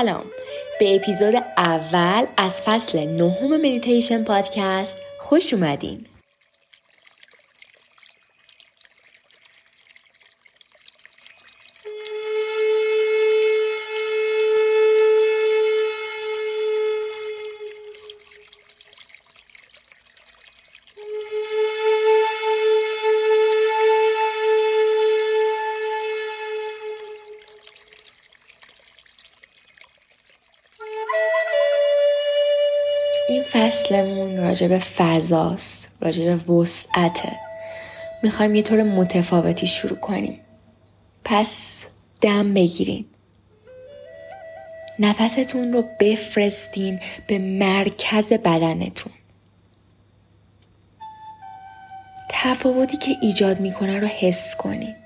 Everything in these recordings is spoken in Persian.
سلام. به اپیزود اول از فصل نهم مدیتیشن پادکست خوش اومدین. این فصلمون راجع به فضاست راجع به وسعته. می‌خوایم یه طور متفاوتی شروع کنیم. پس دم بگیرین. نفستون رو بفرستین به مرکز بدنتون. تفاوتی که ایجاد می‌کنه رو حس کنین.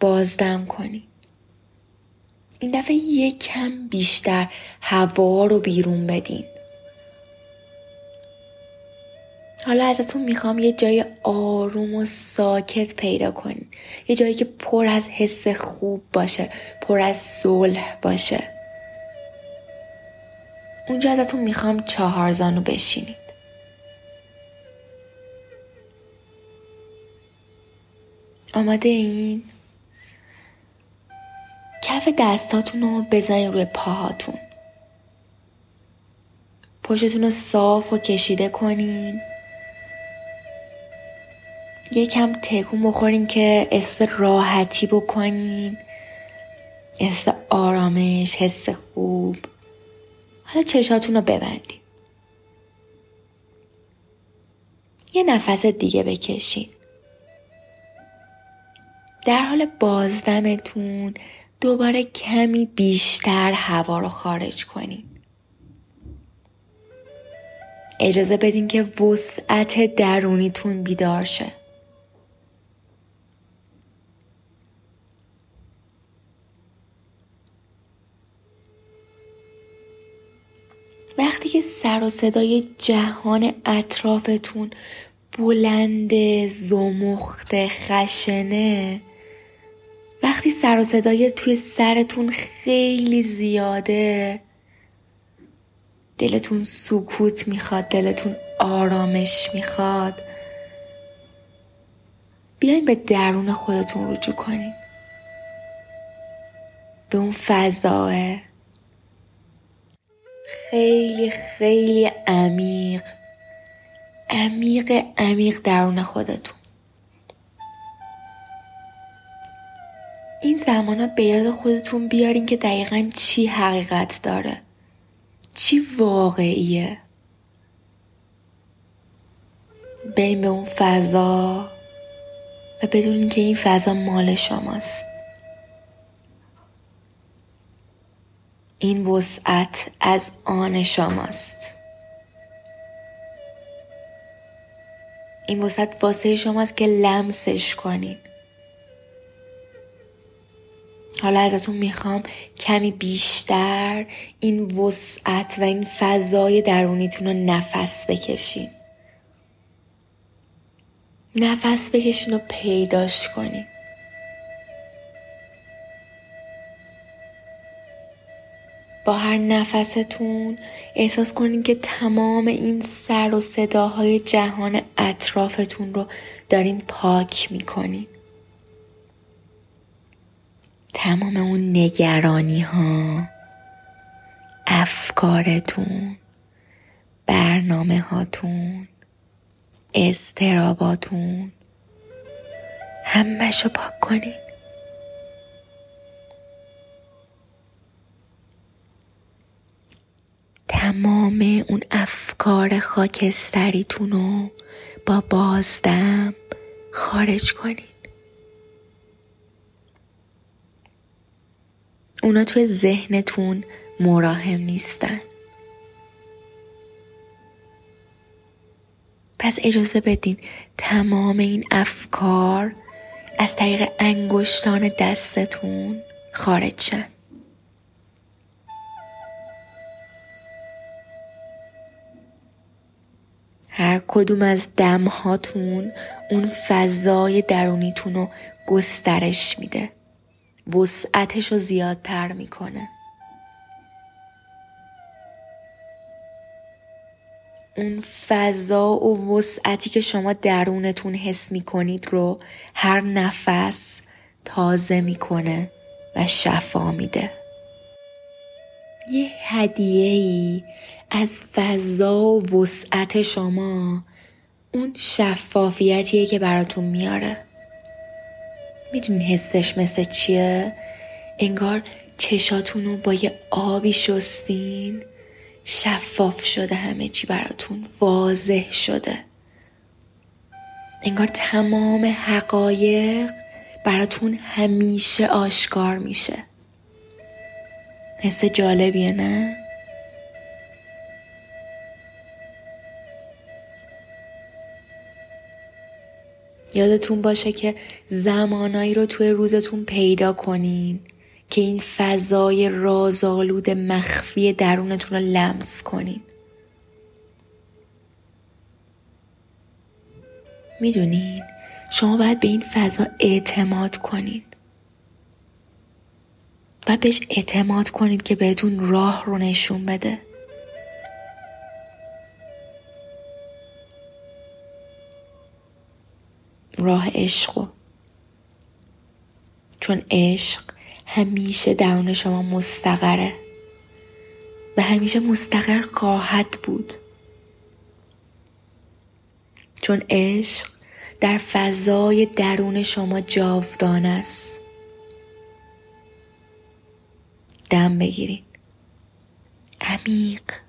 بازدم کنین. این دفعه یک کم بیشتر هوا رو بیرون بدین. حالا ازتون می‌خوام یه جای آروم و ساکت پیدا کنین. یه جایی که پر از حس خوب باشه پر از صلح باشه. اونجا ازتون می‌خوام چهار زانو بشینید. آماده این؟ دستاتون رو بزنین روی پاهاتون. پشتتون رو صاف و کشیده کنین. یکم تکون بخورین که احساس راحتی بکنین. احساس آرامش حس خوب. حالا چشاتون رو ببندین. یه نفس دیگه بکشین. در حال بازدمتون دوباره کمی بیشتر هوا رو خارج کنین اجازه بدین که وسعت درونیتون بیدار شه. وقتی که سر و صدای جهان اطرافتون بلند زمخت خشنه وقتی سر و صدای توی سرتون خیلی زیاده. دلتون سکوت می‌خواد دلتون آرامش می‌خواد. بیاین به درون خودتون رجوع کنین. به اون فضاه خیلی خیلی عمیق. عمیق عمیق درون خودتون. این زمان ها به یاد خودتون بیارین که دقیقا چی حقیقت داره. چی واقعیه. بریم به اون فضا و بدونین که این فضا مال شماست. این وسعت از آن شماست. این وسعت واسه شماست که لمسش کنین. حالا ازتون می‌خوام کمی بیشتر این وسعت و این فضای درونیتون رو نفس بکشین. نفس بکشین و پیداش کنین. با هر نفستون احساس کنین که تمام این سر و صداهای جهان اطرافتون رو دارین پاک می‌کنین. تمام اون نگرانی ها افکارتون برنامه هاتون استراباتون رو پاک کنین. تمام اون افکار خاکستریتون رو با بازدم خارج کنین. اونا توی ذهنتون مراهم نیستن. پس اجازه بدین تمام این افکار از طریق انگشتان دستتون خارج شن. هر کدوم از دمهاتون اون فضای درونیتون رو گسترش میده. وسعتش رو زیادتر می‌کنه. اون فضا و وسعتی که شما درونتون حس می‌کنید رو هر نفس تازه می‌کنه و شفا میده. یه هدیه ای از فضا و وسعت شما اون شفافیتیه که براتون میاره. می‌دونی حسش مثل چیه؟ انگار چشاتون رو با یه آبی شستین شفاف شده همه چی براتون واضح شده انگار تمام حقایق براتون همیشه آشکار میشه حس جالبیه نه؟ یادتون باشه که زمانایی رو توی روزتون پیدا کنین که این فضای رازآلود مخفی درونتون رو لمس کنین. می‌دونین؟ شما باید به این فضا اعتماد کنین. و بهش اعتماد کنید که بهتون راه رو نشون بده. راه عشق چون عشق همیشه درون شما مستقره و همیشه مستقر خواهد بود. چون عشق در فضای درون شما جاودان است. دم بگیرین. عمیق عمیق.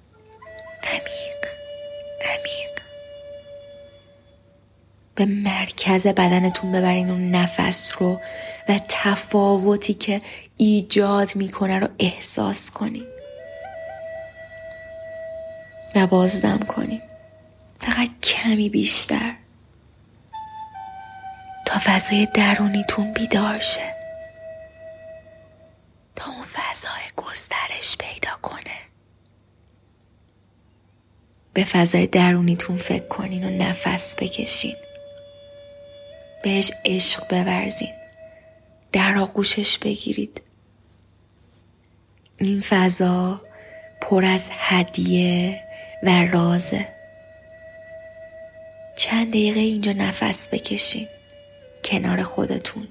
به مرکز بدنتون ببرین اون نفس رو و تفاوتی که ایجاد می‌کنه رو احساس کنین. و بازدم کنین. فقط کمی بیشتر. تا فضای درونیتون بیدار شه. تا اون فضای گسترش پیدا کنه. به فضای درونیتون فکر کنین و نفس بکشین. بهش عشق بورزین. در آغوشش بگیرید. این فضا پر از هدیه و رازه. چند دقیقه اینجا نفس بکشین کنار خودتون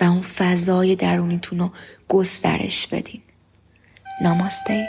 و اون فضای درونیتون رو گسترش بدین. ناماسته